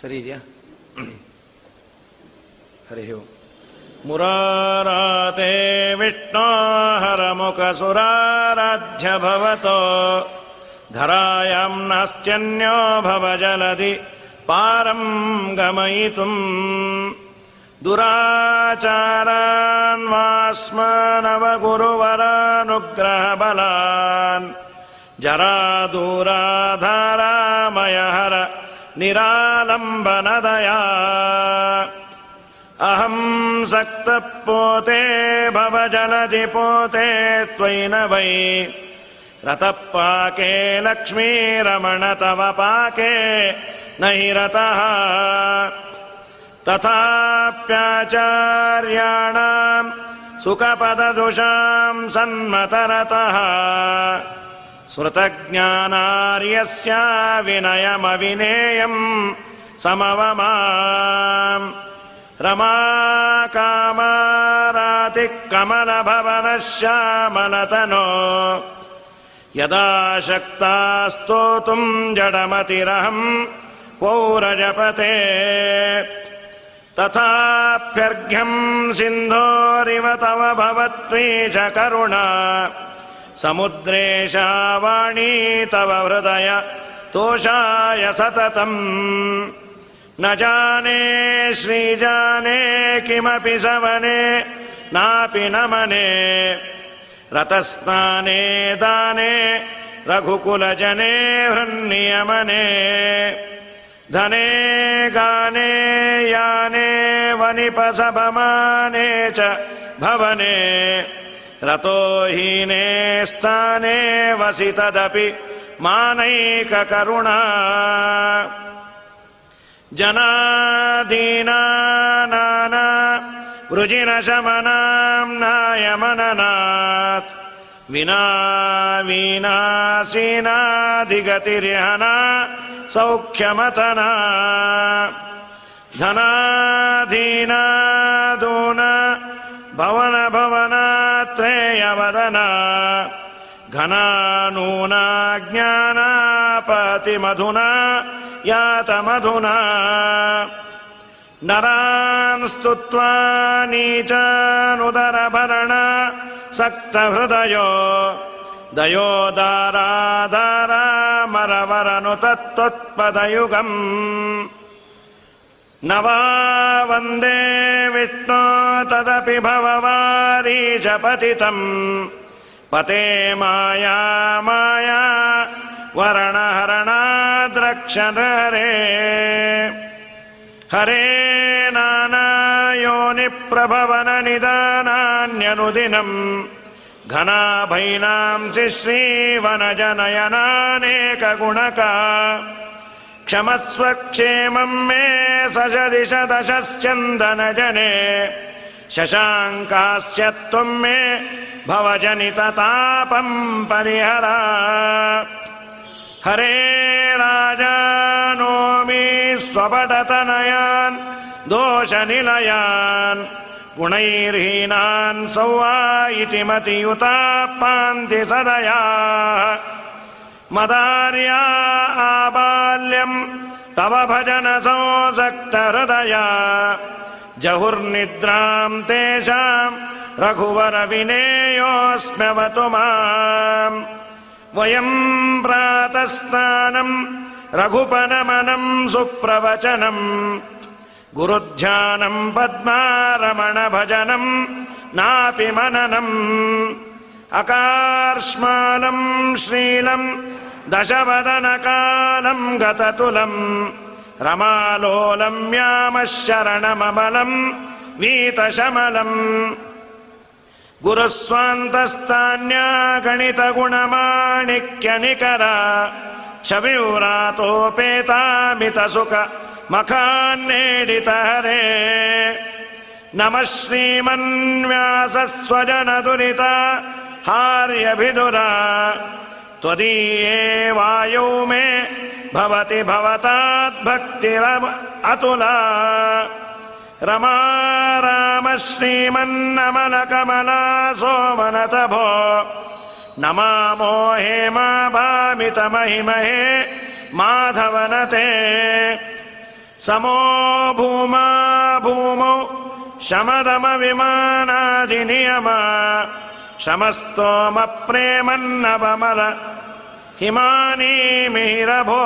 ಸರಿ ಇದೆಯಾ ಹರಿ ಓಂ मुराराते विष्णो हरमुखसुराराध्य भवतो धरायां नास्त्यन्यो भव जलदि पारं गमयितुम् दुराचारान्वास्मनवगुरुवरानुग्रहबलान् जरादूराधारामयहर निरालम्बनदया। अहम् सक्तः पोते भव जलदि पोते त्वयि न वै। रतः पाके लक्ष्मीरमण तव पाके न हि रतः। तथाप्याचार्याणाम् सुखपददुषाम् सन्मतरतः श्रुतज्ञानार्यस्य विनयमविनेयम् समवमाम् रमाकामारातिः कमलभवनः श्यामलतनो यदा शक्ता स्तोतुम् जडमतिरहम् पौरजपते तथाप्यर्घ्यम् सिन्धोरिव तव भवत्वी च करुणा समुद्रेशावाणी तव हृदय तोषाय सततम्। न जाने श्रीजाने किमपि सवने नापि न मने। रतस्नाने दाने रघुकुलजने हृन्नियमने धने गाने याने वनिपसभमाने च भवने रतोहीने स्थाने वसि तदपि मानैककरुणा। जनादीना वृजिनशमनाम् नायमननात्। विना वीनासीनाधिगतिर्हना सौख्यमतना धनाधीनादूना भवन घना नूना ज्ञानापतिमधुना यातमधुना। नरान् स्तुत्वा नीचानुदरभरण सक्तहृदयो। दयोदाराधारामरवरनु तत्त्वत्पदयुगम् न वा वन्दे विष्णो तदपि भववारीशपतितम् पते माया माया वरणहरणाद्रक्षण हरे हरे निदानान्यनुदिनम्। घनाभैनांसि श्रीवनजनयनानेकगुणका। क्षमस्व क्षेमम् मे सशदिश दशस्यन्दनजने शशाङ्कास्य त्वम् मे भवजनिततापम् परिहरा। हरे राजानोमि स्वपटतनयान् दोषनिलयान् गुणैर्हीनान् सौवा इति मतियुता पान्ति सदया। मदार्या आबाल्यम् तव भजन हृदया जहुर्निद्राम् तेषाम् रघुवर विनेयोऽस्म्यवतु माम्। वयम् प्रातस्नानम् रघुपनमनम् सुप्रवचनम् गुरुध्यानम् पद्मारमण भजनम् नापि मननम् अकार्ष्मालम् श्रीलम् दशवदनकालम् गततुलम् रमालोलम् यामः शरणमबलम् वीतशमलम् गुरुस्वान्तस्तान्या छविव्रातोपेतामितसुख मखान्नेडित हरे नमः श्रीमन्व्यासस्वजनदुरिता हार्यभिदुरा। त्वदीये वायौ मे भवति भवताद्भक्तिरम अतुला। रमा राम श्रीमन्नमलकमला सोमनत भो नमामो हेमा भामितमहिमहे माधवनते। समो भूमा भूमौ शमदमविमानादिनियम शमस्तोमप्रेमन्नवमल हिमानीमिरभो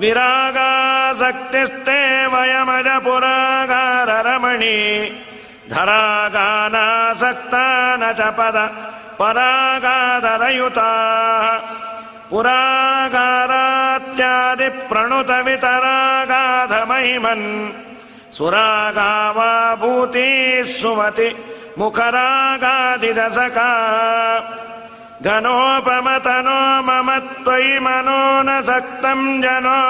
विरागासक्तिस्ते वयमजपुरागाररमणि। धरागानासक्ता न च पद परागादरयुताः। पुरागारात्यादिप्रणुतवितरागाधमहिमन्। सुरागा भूतिः सुमति मुखरागादिदशका घनोपमतनो मम त्वयि मनो न सक्तम् जनो।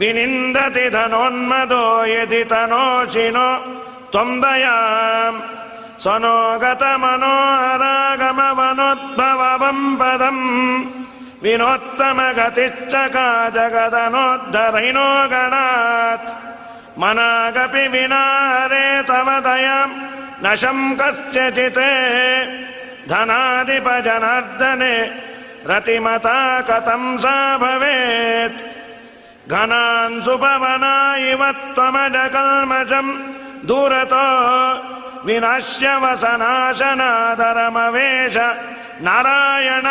विनिन्दति धनोन्मदो यदि तनोशिनो त्वम् दयाम् स्वनो गतमनोहरागमवनोद्भवम् पदम्। विनोत्तमगतिश्च का जगदनोद्धरैनो गणात्। मनागपि विना हरे तव दयाम्। न कस्यचित् धनाधिपजनार्दने रतिमता कथम् सा भवेत्। घनान् सुपवना इव त्वमजकल्मषम्। दूरतो विनाश्यवसनाशनादरमवेश नारायण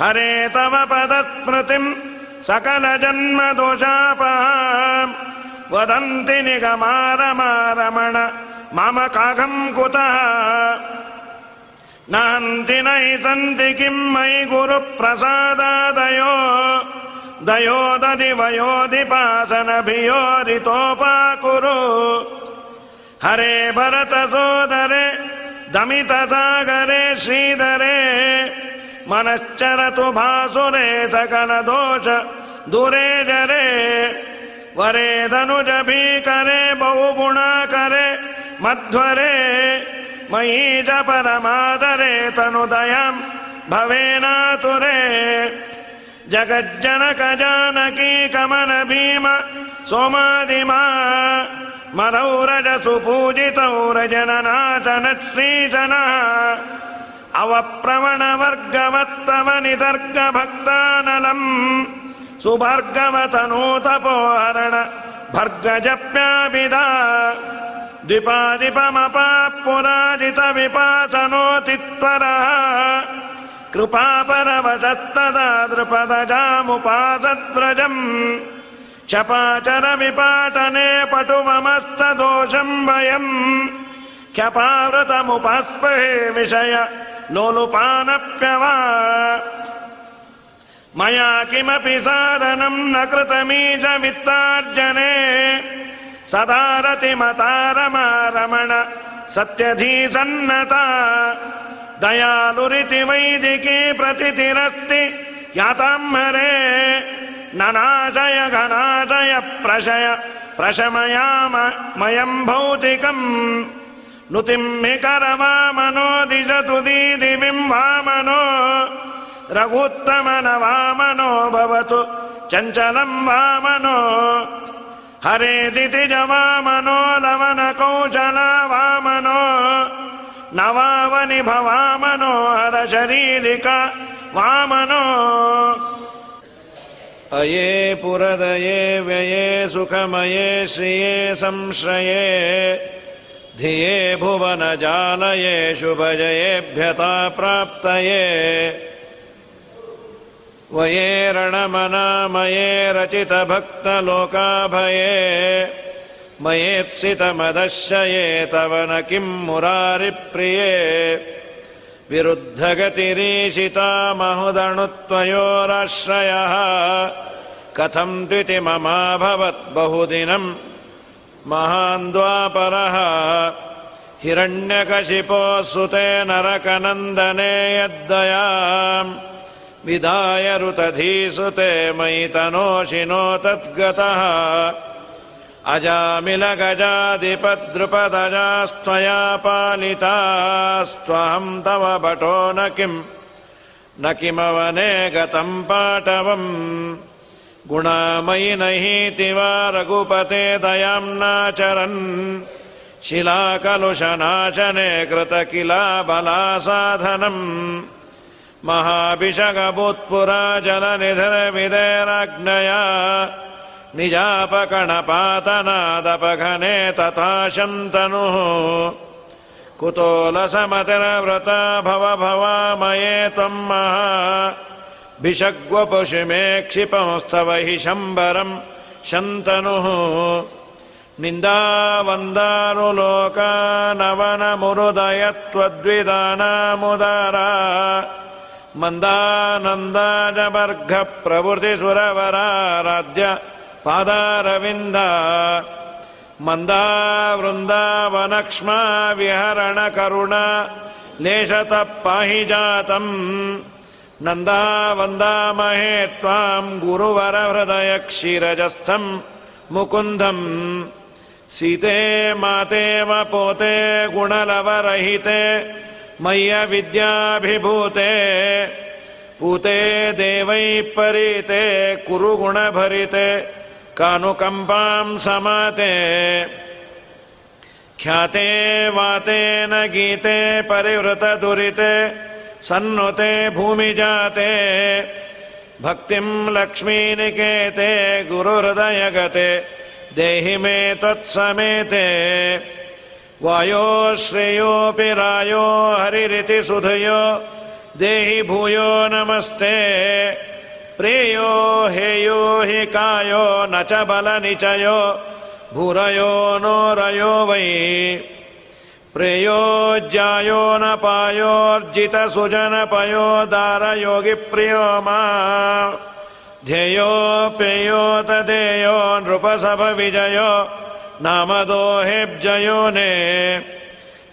हरे तव पदस्मृतिम्। सकलजन्मदोषापः वदन्ति निगमारमारमण मम काघम् कुतः नान्तिनै सन्ति किं मयि गुरुप्रसादादयो। दयोदधि वयोधिपासनभियोरितोपाकुरु हरे भरतसोदरे, दमितसागरे, श्रीधरे, मनश्चरतु भासुरे सकलदोष दुरे जरे। वरे धनुजभीकरे, बहुगुणाकरे, मध्वरे मयि च परमादरे तनुदयम् भवेनातुरे जगज्जनक जानकी कमल भीम सोमादिमा मरौ रज सुपूजितौ रजननाशन श्रीजनः अवप्रवण भक्तानलम् सुभर्गवतनूतपोहरण भर्गजप्याभिधा द्विपादिपमपा पुराजित विपासनोतित्वरः कृपापरवशस्तदा द्रुपदजामुपासद्व्रजम्। क्षपाचर विपाटने पटुममस्तदोषम् वयम्। ख्यपावृतमुपस्पहे विषय लोलुपानप्यवा मया किमपि साधनम् न कृतमीश वित्तार्जने सदा रतिमतारमारमण सत्यधीसन्नता। दयालुरिति वैदिकी प्रतितिरस्ति याताम्बरे ननाशय घनाशय प्रशय प्रशमयाम मयम् भौतिकम्। नुतिम्मिकरवामनो दिशतु दीदिविम् वामनो रघुत्तम न वामनो भवतु चञ्चलम् वामनो हरे दितिज वामनो लवन वामनो नवावनि भवामनो हर शरीरिक वामनो अये पुरदये व्यये सुखमये श्रिये संश्रये। धिये भुवन जालये शुभजयेभ्यता प्राप्तये वये रणमनामये रचितभक्तलोकाभये। मयेप्सितमदशये तव न किम् मुरारिप्रिये। विरुद्धगतिरीशिता महुदणुत्वयोराश्रयः कथम् द्विति ममाभवत् बहुदिनम् महान्द्वापरः हिरण्यकशिपोः सुते नरकनन्दने यद्दयाम् विधाय रुतधीसुते मयि तनोशिनो तद्गतः। अजामिलगजाधिपद्रुपदजास्त्वया पालितास्त्वहम् तव भटो न किम् न किमवने गतम् पाटवम्। गुणामयि न हीति वा रघुपते दयाम्नाचरन् शिलाकलुषनाशने कृत किला बलासाधनम् जलनिधिर्विदेराज्ञया निजापकणपातनादपघने तथा शन्तनुः कुतोलसमतिरव्रता भव भवामये त्वम् महा भिषग्वपुषिमे क्षिपंस्तव हि शम्बरम् शन्तनुः निन्दावन्दारुलोकानवनमुरुदयत्वद्विदानामुदारा मन्दानन्दाजबर्घप्रभृतिसुरवराराध्य पादारविन्द मन्दा वृन्दावनक्ष्मा पाहि जातम् नन्दा वन्दामहे त्वाम् गुरुवरहृदय क्षीरजस्थम् मुकुन्दम् सीते मातेव पोते गुणलवरहिते मय्य विद्याभिभूते पूते दैवैः परीते कुरु गुणभरिते कानुकम्पाम् समाते। ख्याते वातेन गीते परिवृतदुरिते सन्नुते भूमिजाते भक्तिम् लक्ष्मीनिकेते गुरुहृदयगते देहि मे त्वत्समेते वायो श्रेयोऽपि रायो सुधयो। देहि भूयो नमस्ते। प्रेयो हेयो हि कायो न च बलनिचयो भूरयो नो रयो वै। प्रेयोज्यायो न पायोर्जितसुजनपयो दारयोगिप्रियो मा। ध्येयो पेयो तदेयो नृपसभविजयो नामदोहेब्जयो ने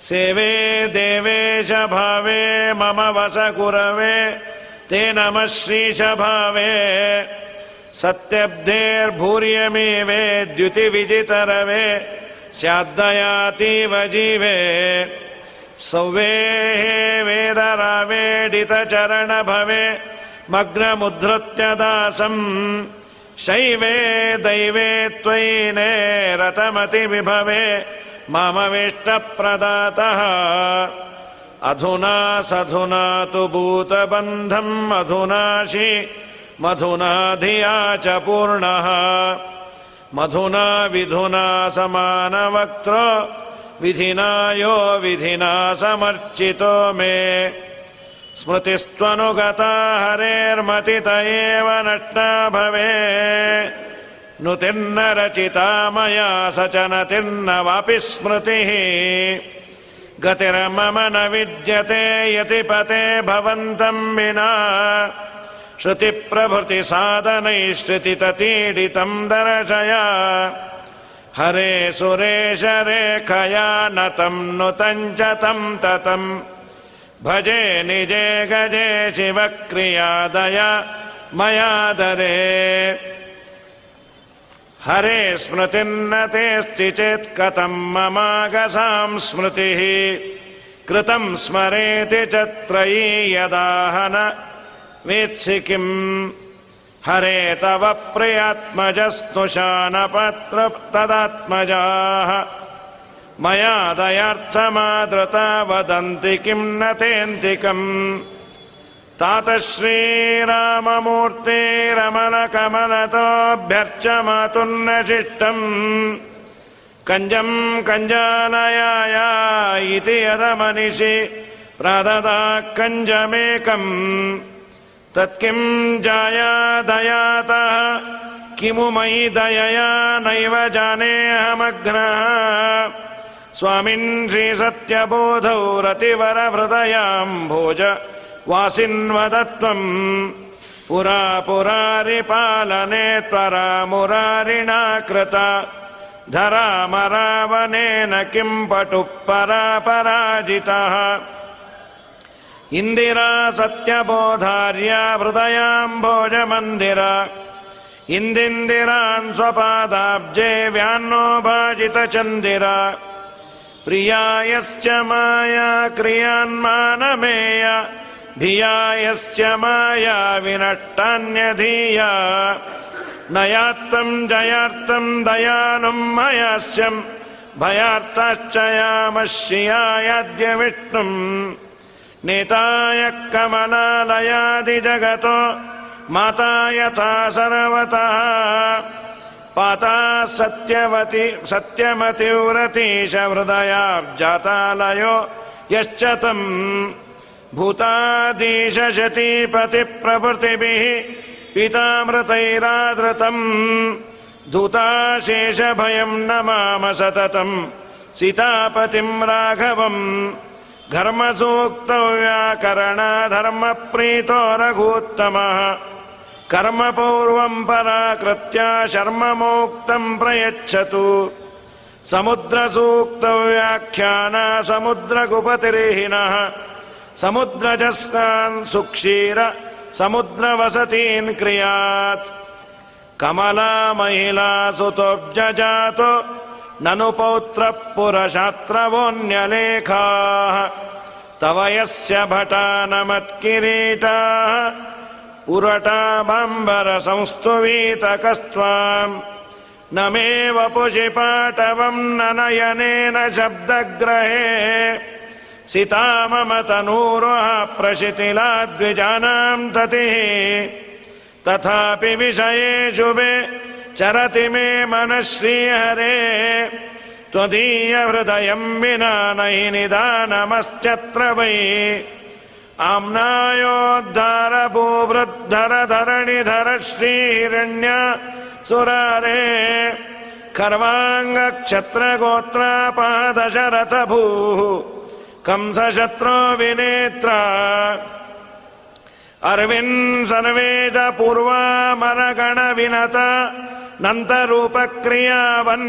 सेवे देवेश भावे मम वस गुरवे ते नमः श्रीशभावे सत्यब्धेर्भूर्यमेवे द्युतिविजितरवे स्याद्दयातीव जीवे। सौवेः वेदरावेडितचरणभवे मग्नमुद्धृत्य दासम् शैवे दैवे त्वयिने रतमतिविभवे ममविष्टप्रदातः अधुना सधुना तु भूतबन्धम् मधुनाशि मधुना धिया च पूर्णः। मधुना विधुना समानवक्त्र विधिना यो विधिना समर्चितो मे स्मृतिस्त्वनुगता हरेर्मतित एव नष्टा भवे। नुतिर्न रचिता मया स च नतिर्न वापि स्मृतिः। गतिर्मम न विद्यते यतिपते भवन्तम् विना। श्रुतिप्रभृतिसाधनैश्रुतिततीडितम् दर्शया। हरे सुरेश रेखया च तम् ततम् भजे निजे गजे शिवक्रियादय मयादरे हरे स्मृतिर्न तेऽस्ति चेत् कथम् ममागसाम् स्मृतिः कृतम् स्मरेति च त्रयी यदाहन वेत्सि किम् हरे तव प्रियात्मजस्तुशानपत्र तदात्मजाः मया दयार्थमादृता वदन्ति किम् न तेऽन्तिकम् तात श्रीराममूर्तिरमलकमलतोऽभ्यर्चमातुर्न शिष्टम् कञ्जम् कञ्जालयाय इति यदमनिषि प्रददा कञ्जमेकम्। तत्किम् जाया दयातः किमु मयि दयया नैव जानेऽहमग्नः स्वामिन् श्रीसत्यबोधौ रतिवरहृदयाम् भोज। वासिन्वदत्वम् पुरा पुरारिपालने त्वरा मुरारिणा कृता धरामरावनेन किम् पटुः परापराजितः इन्दिरा सत्यबोधार्या हृदयाम् इन्दिन्दिरान् स्वपादाब्जे व्यान्नो भाजितचन्दिरा प्रिया यश्च माया क्रियान्मानमेय धिया यश्च माया विनष्टान्यधीया। नयात्तम् जयार्तम् दयानुम् मयास्यम् भयार्ताश्च यामश्रियायाद्य विष्णुम् नेताय कमलालयादिजगतो माता यथा सर्वतः पाता सत्यवती सत्यमतिव्रतीश हृदयाब्जातालयो यश्च तम् भूतादीशशतीपतिप्रभृतिभिः पितामृतैरादृतम् धूताशेषभयम् न माम सततम् सीतापतिम् राघवम् घर्मसूक्तौ व्याकरणाधर्मप्रीतो रघूत्तमः कर्मपूर्वम् पराकृत्य शर्ममोक्तम् प्रयच्छतु। समुद्रसूक्तौ व्याख्याना समुद्रगुपतिरिहिनः समुद्रजस्तान् सुक्षीर समुद्रवसतीन् क्रियात्। कमला महिला सुतोऽब्जजातो ननु पौत्रः पुरशात्रवोऽन्यलेखाः तव यस्य भटानमत्किरीटाः उरटाम्बरसंस्तुवीतकस्त्वाम् न मे वपुषि पाटवम् न नयनेन शब्दग्रहे। सिता मम तनूरुः प्रशिथिलाद्विजानाम् दतिः तथापि विषयेषु मे चरति मे मनः श्रीहरे त्वदीयहृदयम् विना न हि निदानमश्चत्र वै आम्नायोद्धार भूवृद्धर धरणिधर श्रीहिरण्य सुरारे खर्वाङ्गक्षत्रगोत्रापादशरथ भूः कंसशत्रो विनेत्रा। अर्विन् सर्वे च पूर्वामरगण विनत नन्तरूपक्रियावन्।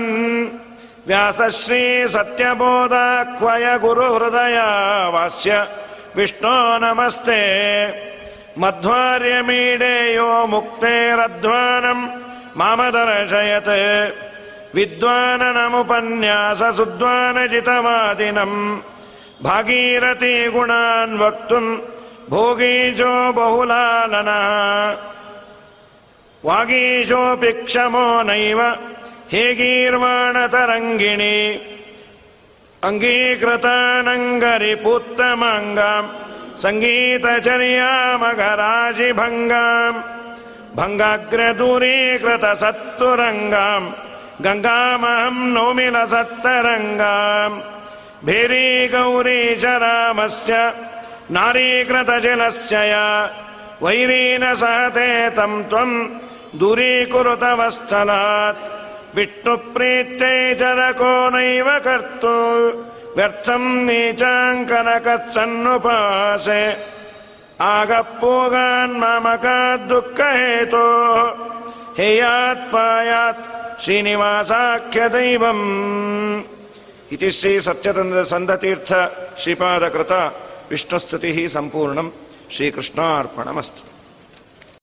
व्यासश्री सत्यबोधाह्वय गुरुहृदया वास्य विष्णो नमस्ते। मध्वार्यमीडेयो मुक्तेरध्वानम् मामदर्शयत् विद्वाननमुपन्यास सुद्वानजितवादिनम् भागीरथी गुणान् वक्तुम् भोगीशो बहुलालनः। वागीशोऽपि क्षमो नैव हे गीर्वाणतरङ्गिणी अङ्गीकृतानङ्गरिपुत्तमङ्गाम् सङ्गीतचर्यामघराजिभङ्गाम् भङ्गाग्रदूरीकृतसत्तुरङ्गाम् गङ्गामहम् नौमिलसत्तरङ्गाम् भेरी गौरी च रामस्य नारीकृतजलस्य या वैरीन सहते तम् त्वम् दूरीकुरुतवस्थलात् विष्णुप्रीत्यै जरको नैव कर्तु व्यर्थम् नीचाङ्कनकत्सन्नुपासे आगपूगान्मामकाद्दुःखहेतो हेयात्पायात् श्रीनिवासाख्यदैवम् इति श्रीसत्यतन्द्रसन्धतीर्थ श्रीपादकृत विष्णुस्तुतिः सम्पूर्णम् श्रीकृष्णार्पणमस्तु